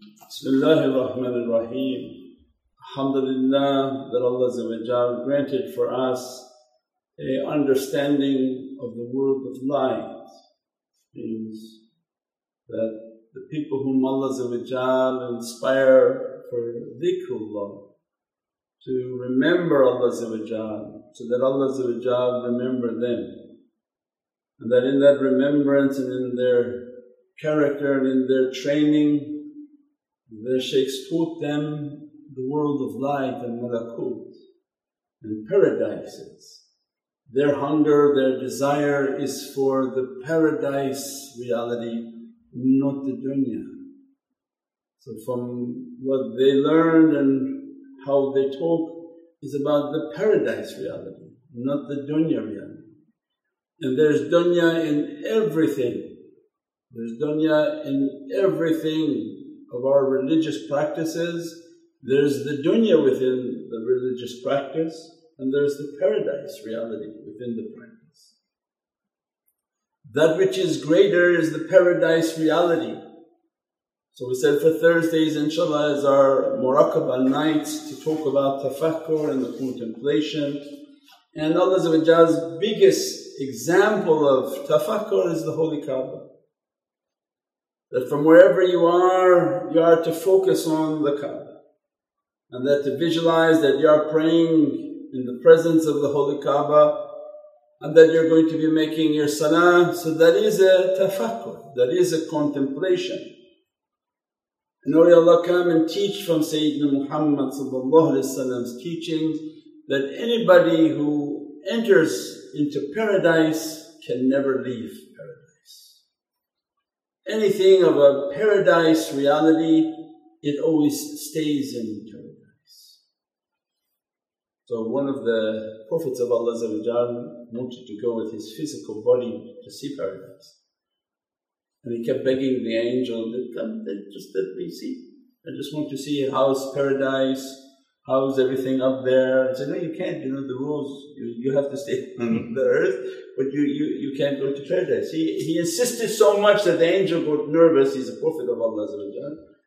Bismillah ar-Rahman ar-Rahim. Alhamdulillah that Allah granted for us a understanding of the world of light means that the people whom Allah inspire for dhikrullah to remember Allah so that Allah remember them and that in that remembrance and in their character and in their training their shaykhs taught them the world of light and malakut and paradises. Their hunger, their desire is for the paradise reality, not the dunya. So from what they learned and how they talk is about the paradise reality, not the dunya reality. And there's dunya in everything, there's dunya in everything of our religious practices, there's the dunya within the religious practice and there's the paradise reality within the practice. That which is greater is the paradise reality. So we said for Thursdays inshaAllah is our muraqabah nights to talk about tafakkur and the contemplation. And Allah's biggest example of tafakkur is the Holy Kaaba. That from wherever you are, you are to focus on the Kaaba and that to visualize that you are praying in the presence of the Holy Kaaba and that you're going to be making your salah. So that is a tafakkur, that is a contemplation. And Allah come and teach from Sayyidina Muhammad's teachings that anybody who enters into paradise can never leave anything of a paradise reality, it always stays in paradise. So one of the Prophets of Allah wanted to go with his physical body to see paradise. And he kept begging the angel, that come, just let me see. I just want to see how's paradise, how's everything up there? I said, no, you can't, you know, the rules, you, you have to stay on mm-hmm. the earth, but you, you, you can't go to paradise. He, he insisted so much that the angel got nervous, he's a prophet of Allah.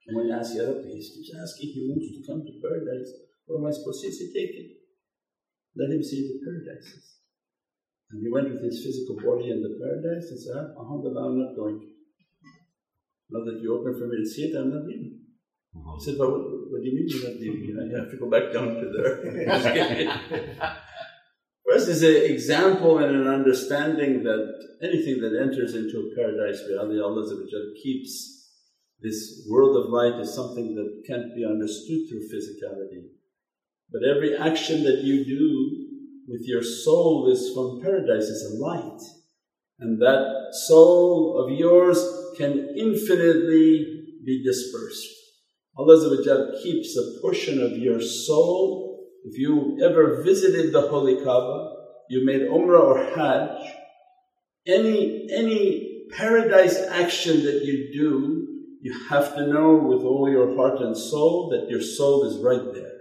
And when he asked Ya Rabbi, he keeps asking, he wants to come to paradise. What am I supposed to say? Take him. Let him see the paradises. And he went with his physical body in the paradise and said, Alhamdulillah, I'm not going. Now that you open for me to see it, I'm not leaving. He said, but what, what do you mean you're not leaving? You have to go back down to there. First is an example and an understanding that anything that enters into a paradise reality, Allah keeps this world of light is something that can't be understood through physicality. But every action that you do with your soul is from paradise, is a light. And that soul of yours can infinitely be dispersed. Allah keeps a portion of your soul. If you ever visited the Holy Kaaba, you made Umrah or Hajj, any, any paradise action that you do, you have to know with all your heart and soul that your soul is right there.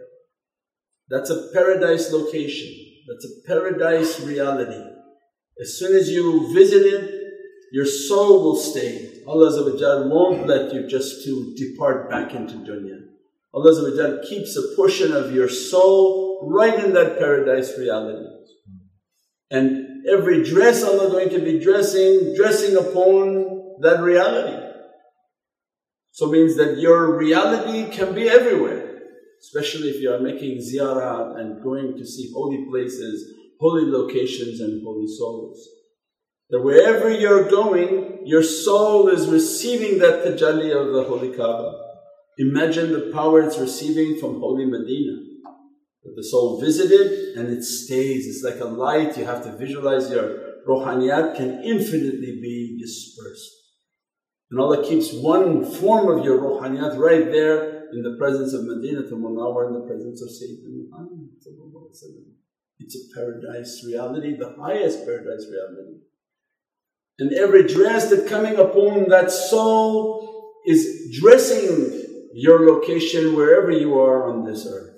That's a paradise location, that's a paradise reality. As soon as you visit it, your soul will stay. Allah won't let you just to depart back into dunya. Allah keeps a portion of your soul right in that paradise reality. And every dress Allah going to be dressing, dressing upon that reality. So means that your reality can be everywhere, especially if you are making ziyarah and going to see holy places, holy locations and holy souls. That wherever you're going, your soul is receiving that tajalli of the Holy Kaaba. Imagine the power it's receiving from Holy Medina. That the soul visited and it stays. It's like a light, you have to visualize your rohaniyat can infinitely be dispersed. And Allah keeps one form of your rohaniyat right there in the presence of Medina to Munawwar, in the presence of Sayyidina Muhammad. It's a paradise reality, the highest paradise reality. And every dress that coming upon that soul is dressing your location wherever you are on this earth.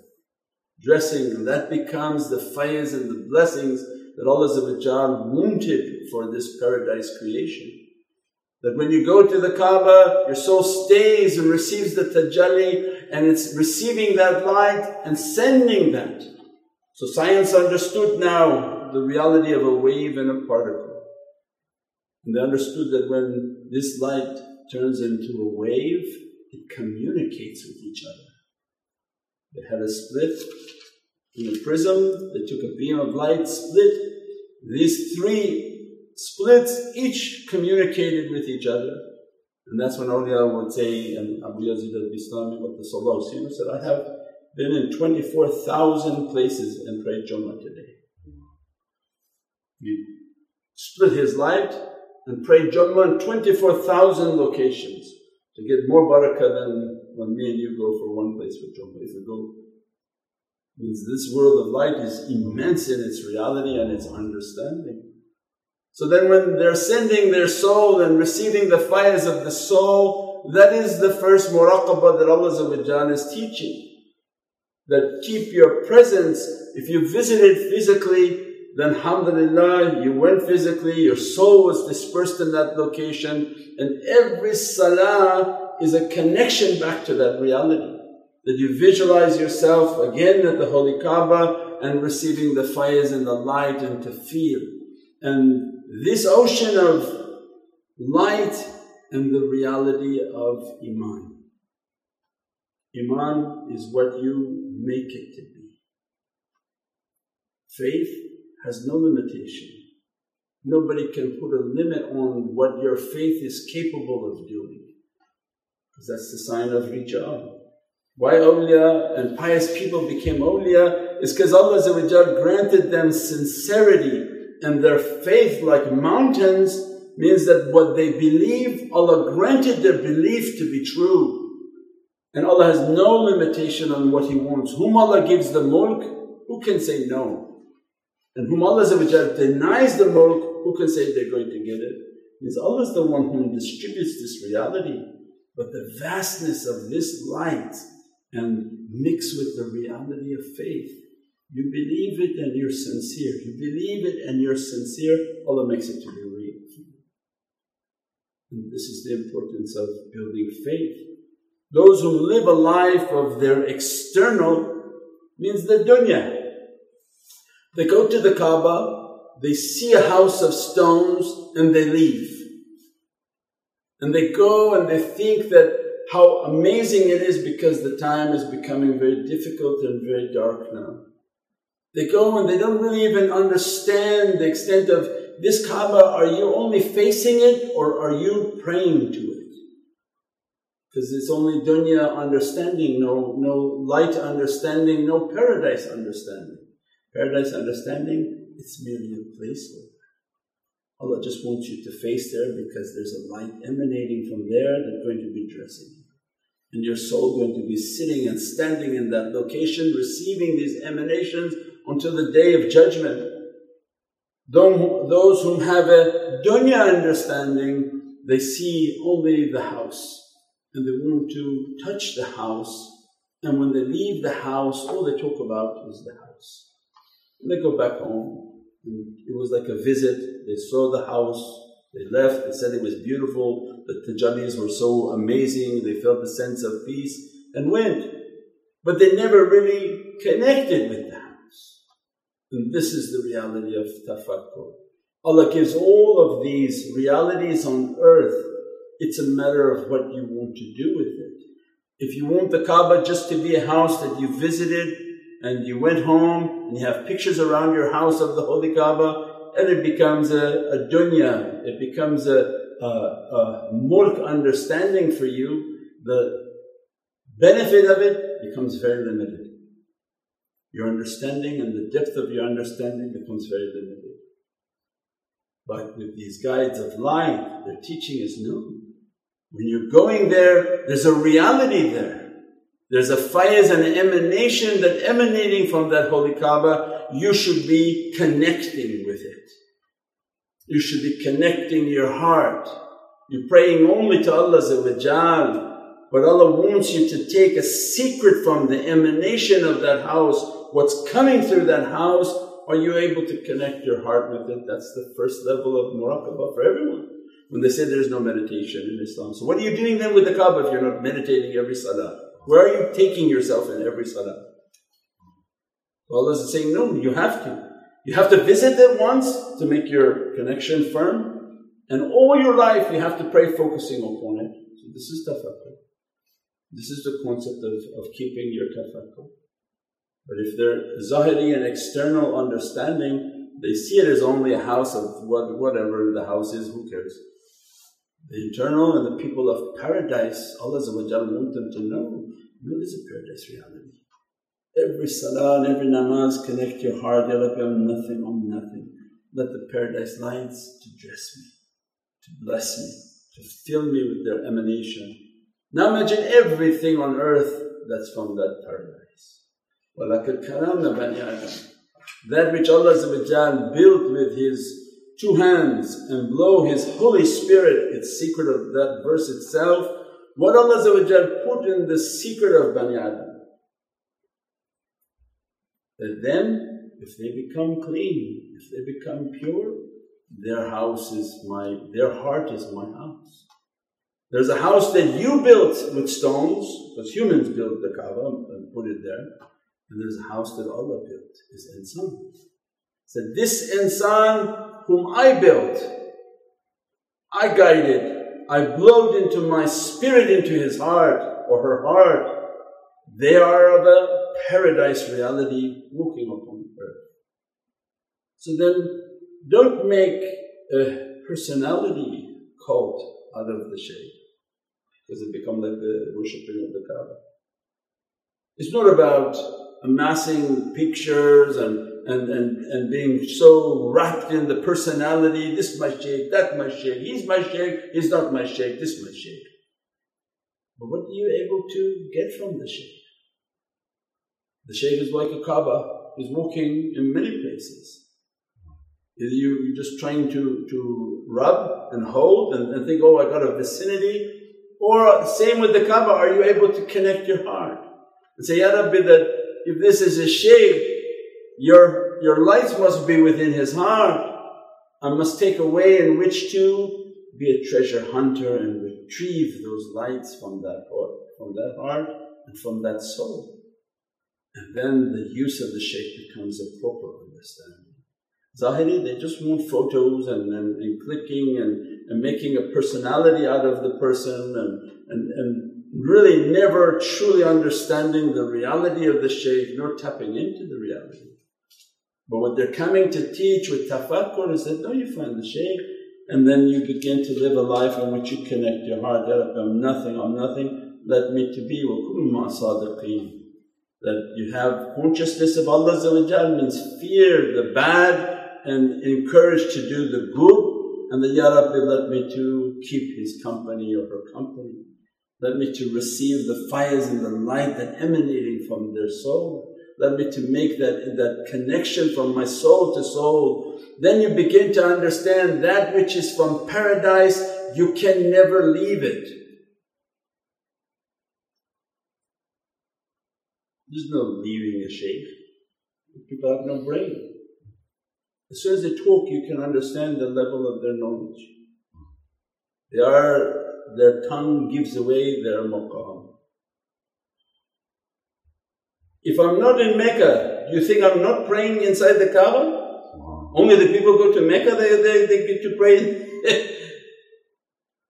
Dressing, and that becomes the faiz and the blessings that Allah wanted for this paradise creation. That when you go to the Kaaba, your soul stays and receives the tajalli and it's receiving that light and sending that. So science understood now the reality of a wave and a particle. And they understood that when this light turns into a wave, it communicates with each other. They had a split in a prism, they took a beam of light, split. These three splits each communicated with each other. And that's when awliya would say, and Abu Yazid al-Bistami, what the Sallallahu said, I have been in 24,000 places and prayed Jummah today. He split his light and prayed Jummah in 24,000 locations to get more barakah than when me and you go for one place for Jummah. If we go, means this world of light is immense in its reality and its understanding. So then when they're sending their soul and receiving the faiz of the soul, that is the first muraqabah that Allah is teaching. That keep your presence, if you visited physically, then alhamdulillah, you went physically, your soul was dispersed in that location, and every salah is a connection back to that reality. That you visualize yourself again at the Holy Kaaba and receiving the faiz and the light and to feel. And this ocean of light and the reality of Iman. Iman is what you make it to be. Faith has no limitation. Nobody can put a limit on what your faith is capable of doing. Because that's the sign of rijal. Why awliya and pious people became awliya is because Allah granted them sincerity and their faith like mountains means that what they believe, Allah granted their belief to be true. And Allah has no limitation on what He wants. Whom Allah gives the mulk, who can say no? And whom Allah denies the mulk, who can say they're going to get it? Means Allah is the one who distributes this reality. But the vastness of this light and mix with the reality of faith you believe it and you're sincere. You believe it and you're sincere, Allah makes it to be real. And this is the importance of building faith. Those who live a life of their external means the dunya. They go to the Kaaba, they see a house of stones, and they leave. And they go and they think that how amazing it is because the time is becoming very difficult and very dark now. They go and they don't really even understand the extent of this Kaaba, are you only facing it or are you praying to it? Because it's only dunya understanding, no, no light understanding, no paradise understanding. Paradise understanding, it's merely a placeholder. Allah just wants you to face there because there's a light emanating from there that's going to be dressing you. And your soul going to be sitting and standing in that location, receiving these emanations until the day of judgment. Those whom have a dunya understanding, they see only the house and they want to touch the house. And when they leave the house, all they talk about is the house. And they go back home. And it was like a visit. They saw the house, they left, they said it was beautiful, the tajallis were so amazing, they felt the sense of peace and went. But they never really connected with that. And this is the reality of tafakkur. Allah gives all of these realities on earth. It's a matter of what you want to do with it. If you want the Kaaba just to be a house that you visited and you went home and you have pictures around your house of the Holy Kaaba, and it becomes a, a dunya, it becomes a, a, a mulk understanding for you, the benefit of it becomes very limited your understanding and the depth of your understanding becomes very limited. But with these guides of light, their teaching is new. When you're going there, there's a reality there. There's a faiz and an emanation that emanating from that holy Kaaba, you should be connecting with it. You should be connecting your heart. You're praying only to Allah but Allah wants you to take a secret from the emanation of that house what's coming through that house, are you able to connect your heart with it? That's the first level of muraqabah for everyone. when they say there's no meditation in Islam. So what are you doing then with the Kaaba if you're not meditating every salah? Where are you taking yourself in every salah? Allah is saying, no, you have to. You have to visit it once to make your connection firm, and all your life you have to pray focusing upon it. So this is tafakkur. This is the concept of, of keeping your tafakkur. But if they're zahiri and external understanding, they see it as only a house of what, whatever the house is, who cares? The internal and the people of paradise, Allah want them to know, no, there's a paradise reality. Every salah and every namaz connect your heart, Ya Rabbi, I'm nothing, I'm nothing. Let the paradise lights to dress me, to bless me, to fill me with their emanation. Now imagine everything on earth that's from that paradise. وَلَكَدْ كَرَمْنَا بَنِي آدَمَ That which Allah built with His two hands and blow His Holy Spirit, it's secret of that verse itself. What Allah put in the secret of Bani Adam that then if they become clean, if they become pure, their house is my, their heart is my house. There's a house that you built with stones, because humans built the Kaaba and put it there, and there's a house that Allah built, is insan. So this insan whom I built, I guided, I blowed into my spirit into his heart or her heart, they are of a paradise reality walking upon earth. So then don't make a personality cult out of the shaykh because it becomes like the worshipping of the Kaaba. It's not about amassing pictures and, and, and, and being so wrapped in the personality, this my shaykh, that my shaykh, he's my shaykh, he's not my shaykh, this my shaykh. But what are you able to get from the shaykh? The shaykh is like a Kaaba, he's walking in many places. Either you're just trying to, to rub and hold and, and think, oh, I got a vicinity. Or same with the Kaaba, are you able to connect your heart? And say, Ya Rabbi, that if this is a shaykh, your, your lights must be within his heart. I must take a way in which to be a treasure hunter and retrieve those lights from that heart, from that heart and from that soul. And then the use of the shaykh becomes a proper understanding. Zahiri, they just want photos and, and, and clicking and, and making a personality out of the person and, and, and really never truly understanding the reality of the shaykh nor tapping into the reality. But what they're coming to teach with tafakkur is that, no, you find the shaykh and then you begin to live a life in which you connect your heart, Ya Rabbi, I'm nothing, I'm nothing, let me to be wa sadiqeen. That you have consciousness of Allah means fear the bad and encourage to do the good and the Ya Rabbi let me to keep his company or her company. Let me to receive the faiz and the light that emanating from their soul. Let me to make that, that connection from my soul to soul. Then you begin to understand that which is from paradise, you can never leave it. There's no leaving a shaykh. People have no brain. As soon as they talk, you can understand the level of their knowledge. They are, their tongue gives away their maqam. If I'm not in Mecca, you think I'm not praying inside the Kaaba? Only the people go to Mecca, they, they, they get to pray.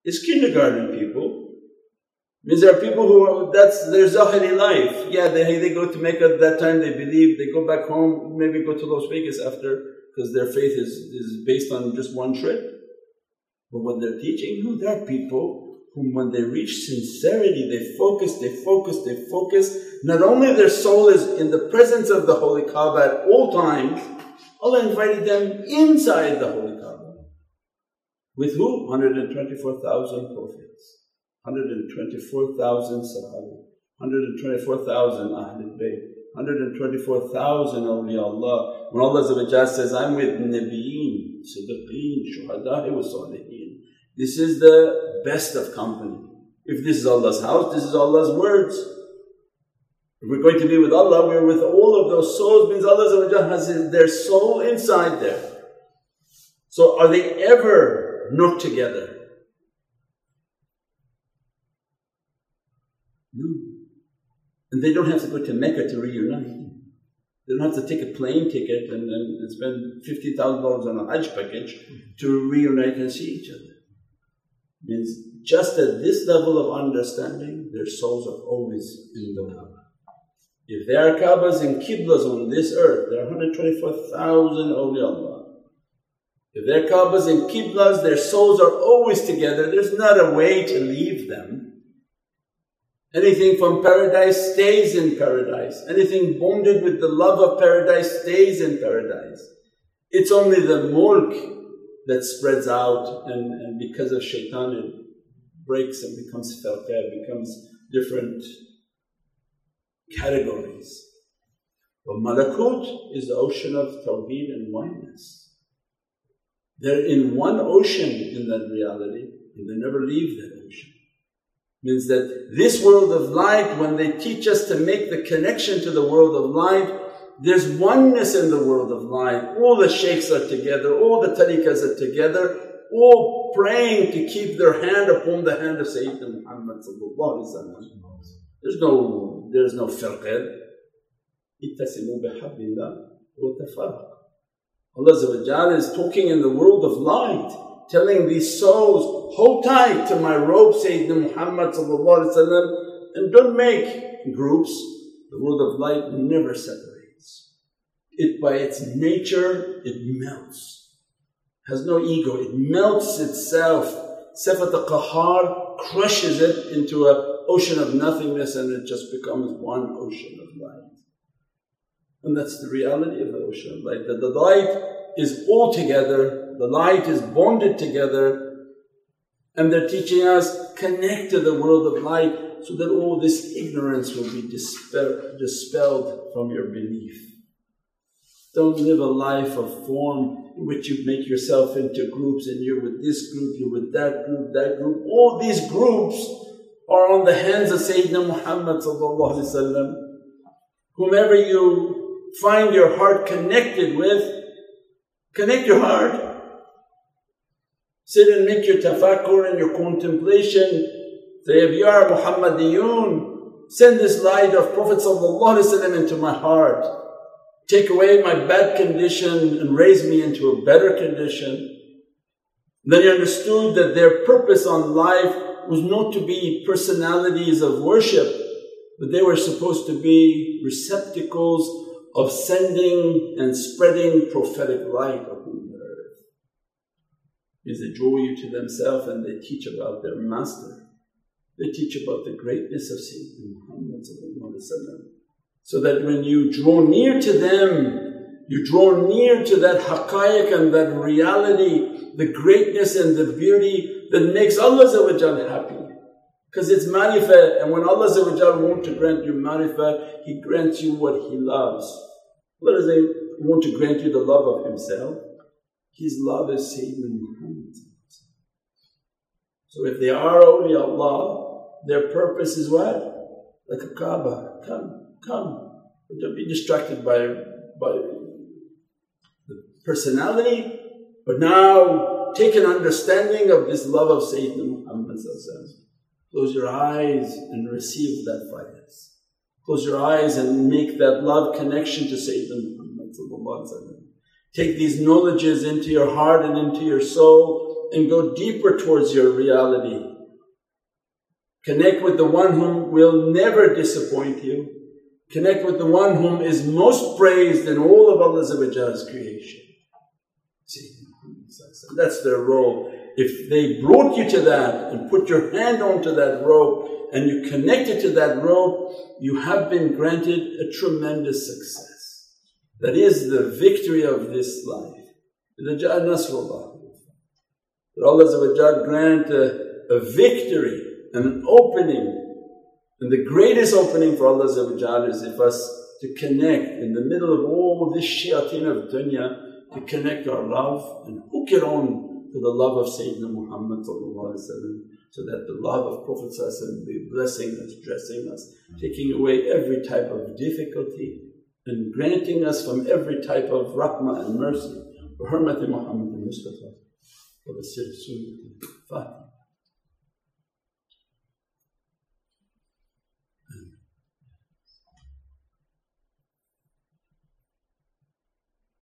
it's kindergarten people. Means there are people who are, that's their Zahiri life. Yeah, they, they go to Mecca at that time, they believe, they go back home, maybe go to Las Vegas after, because their faith is, is based on just one trip. But what they're teaching, no, there are people whom when they reach sincerity, they focus, they focus, they focus. Not only their soul is in the presence of the Holy Kaaba at all times, Allah invited them inside the Holy Kaaba. With who? 124,000 prophets. 124,000 Sahabi, 124,000 Ahlul Bayt, 124,000 awliya When Allah says, I'm with Nabiyeen, Siddiqeen, Shuhada'i wa Salihin. This is the best of company. If this is Allah's house, this is Allah's words. If we're going to be with Allah, we're with all of those souls, means Allah has their soul inside there. So are they ever not together? No. And they don't have to go to Mecca to reunite. They don't have to take a plane ticket and, and spend $50,000 on a Hajj package to reunite and see each other. Means just at this level of understanding, their souls are always in the love. If there are Kaabas and Qiblas on this earth, there are 124,000 awliyaullah. If there are Kaabas and Qiblas, their souls are always together. There's not a way to leave them. Anything from paradise stays in paradise. Anything bonded with the love of paradise stays in paradise. It's only the mulk that spreads out and, and because of shaitan it breaks and becomes falqa, becomes different categories. But malakut is the ocean of tawheed and oneness. They're in one ocean in that reality and they never leave that ocean means that this world of light when they teach us to make the connection to the world of light there's oneness in the world of light all the shaykhs are together all the tariqas are together all praying to keep their hand upon the hand of Sayyidina Muhammad there's no there's no firqa ittasimu bihablillah wa Allah is talking in the world of light telling these souls, hold tight to my rope, Sayyidina Muhammad and don't make groups. The world of light never separates. It by its nature, it melts. Has no ego, it melts itself. Sifat al-Qahar crushes it into an ocean of nothingness and it just becomes one ocean of light. And that's the reality of the ocean of light, that the light is all together the light is bonded together and they're teaching us connect to the world of light so that all this ignorance will be dispelled, dispelled from your belief. Don't live a life of form in which you make yourself into groups and you're with this group, you're with that group, that group. All these groups are on the hands of Sayyidina Muhammad Whomever you find your heart connected with, connect your heart Sit and make your tafakkur and your contemplation. Say, if you are Muhammadiyun, send this light of Prophet into my heart. Take away my bad condition and raise me into a better condition. Then he understood that their purpose on life was not to be personalities of worship, but they were supposed to be receptacles of sending and spreading prophetic light upon the earth. is they draw you to themselves and they teach about their master. They teach about the greatness of Sayyidina Muhammad so that when you draw near to them, you draw near to that haqqaiq and that reality, the greatness and the beauty that makes Allah happy. Because it's marifah, and when Allah wants to grant you marifah, He grants you what He loves. What does He want to grant you? The love of Himself. His love is Sayyidina Muhammad. So if they are awliyaullah, their purpose is what? Like a Kaaba. Come, come. Don't be distracted by, by the personality, but now take an understanding of this love of Sayyidina Muhammad. Close your eyes and receive that faiz. Close your eyes and make that love connection to Sayyidina Muhammad. Take these knowledges into your heart and into your soul and go deeper towards your reality. Connect with the one whom will never disappoint you. Connect with the one whom is most praised in all of Allah's creation. That's their role. If they brought you to that and put your hand onto that rope and you connected to that rope, you have been granted a tremendous success. That is the victory of this life. That Allah grant a, a victory and an opening. And the greatest opening for Allah is if us to connect in the middle of all this shayateen of dunya, to connect our love and hook it on to the love of Sayyidina Muhammad so that the love of Prophet be blessing us, dressing us, taking away every type of difficulty, and granting us from every type of rahmah and mercy. بحرمة محمد المصطفى وبسر سنة فاتحة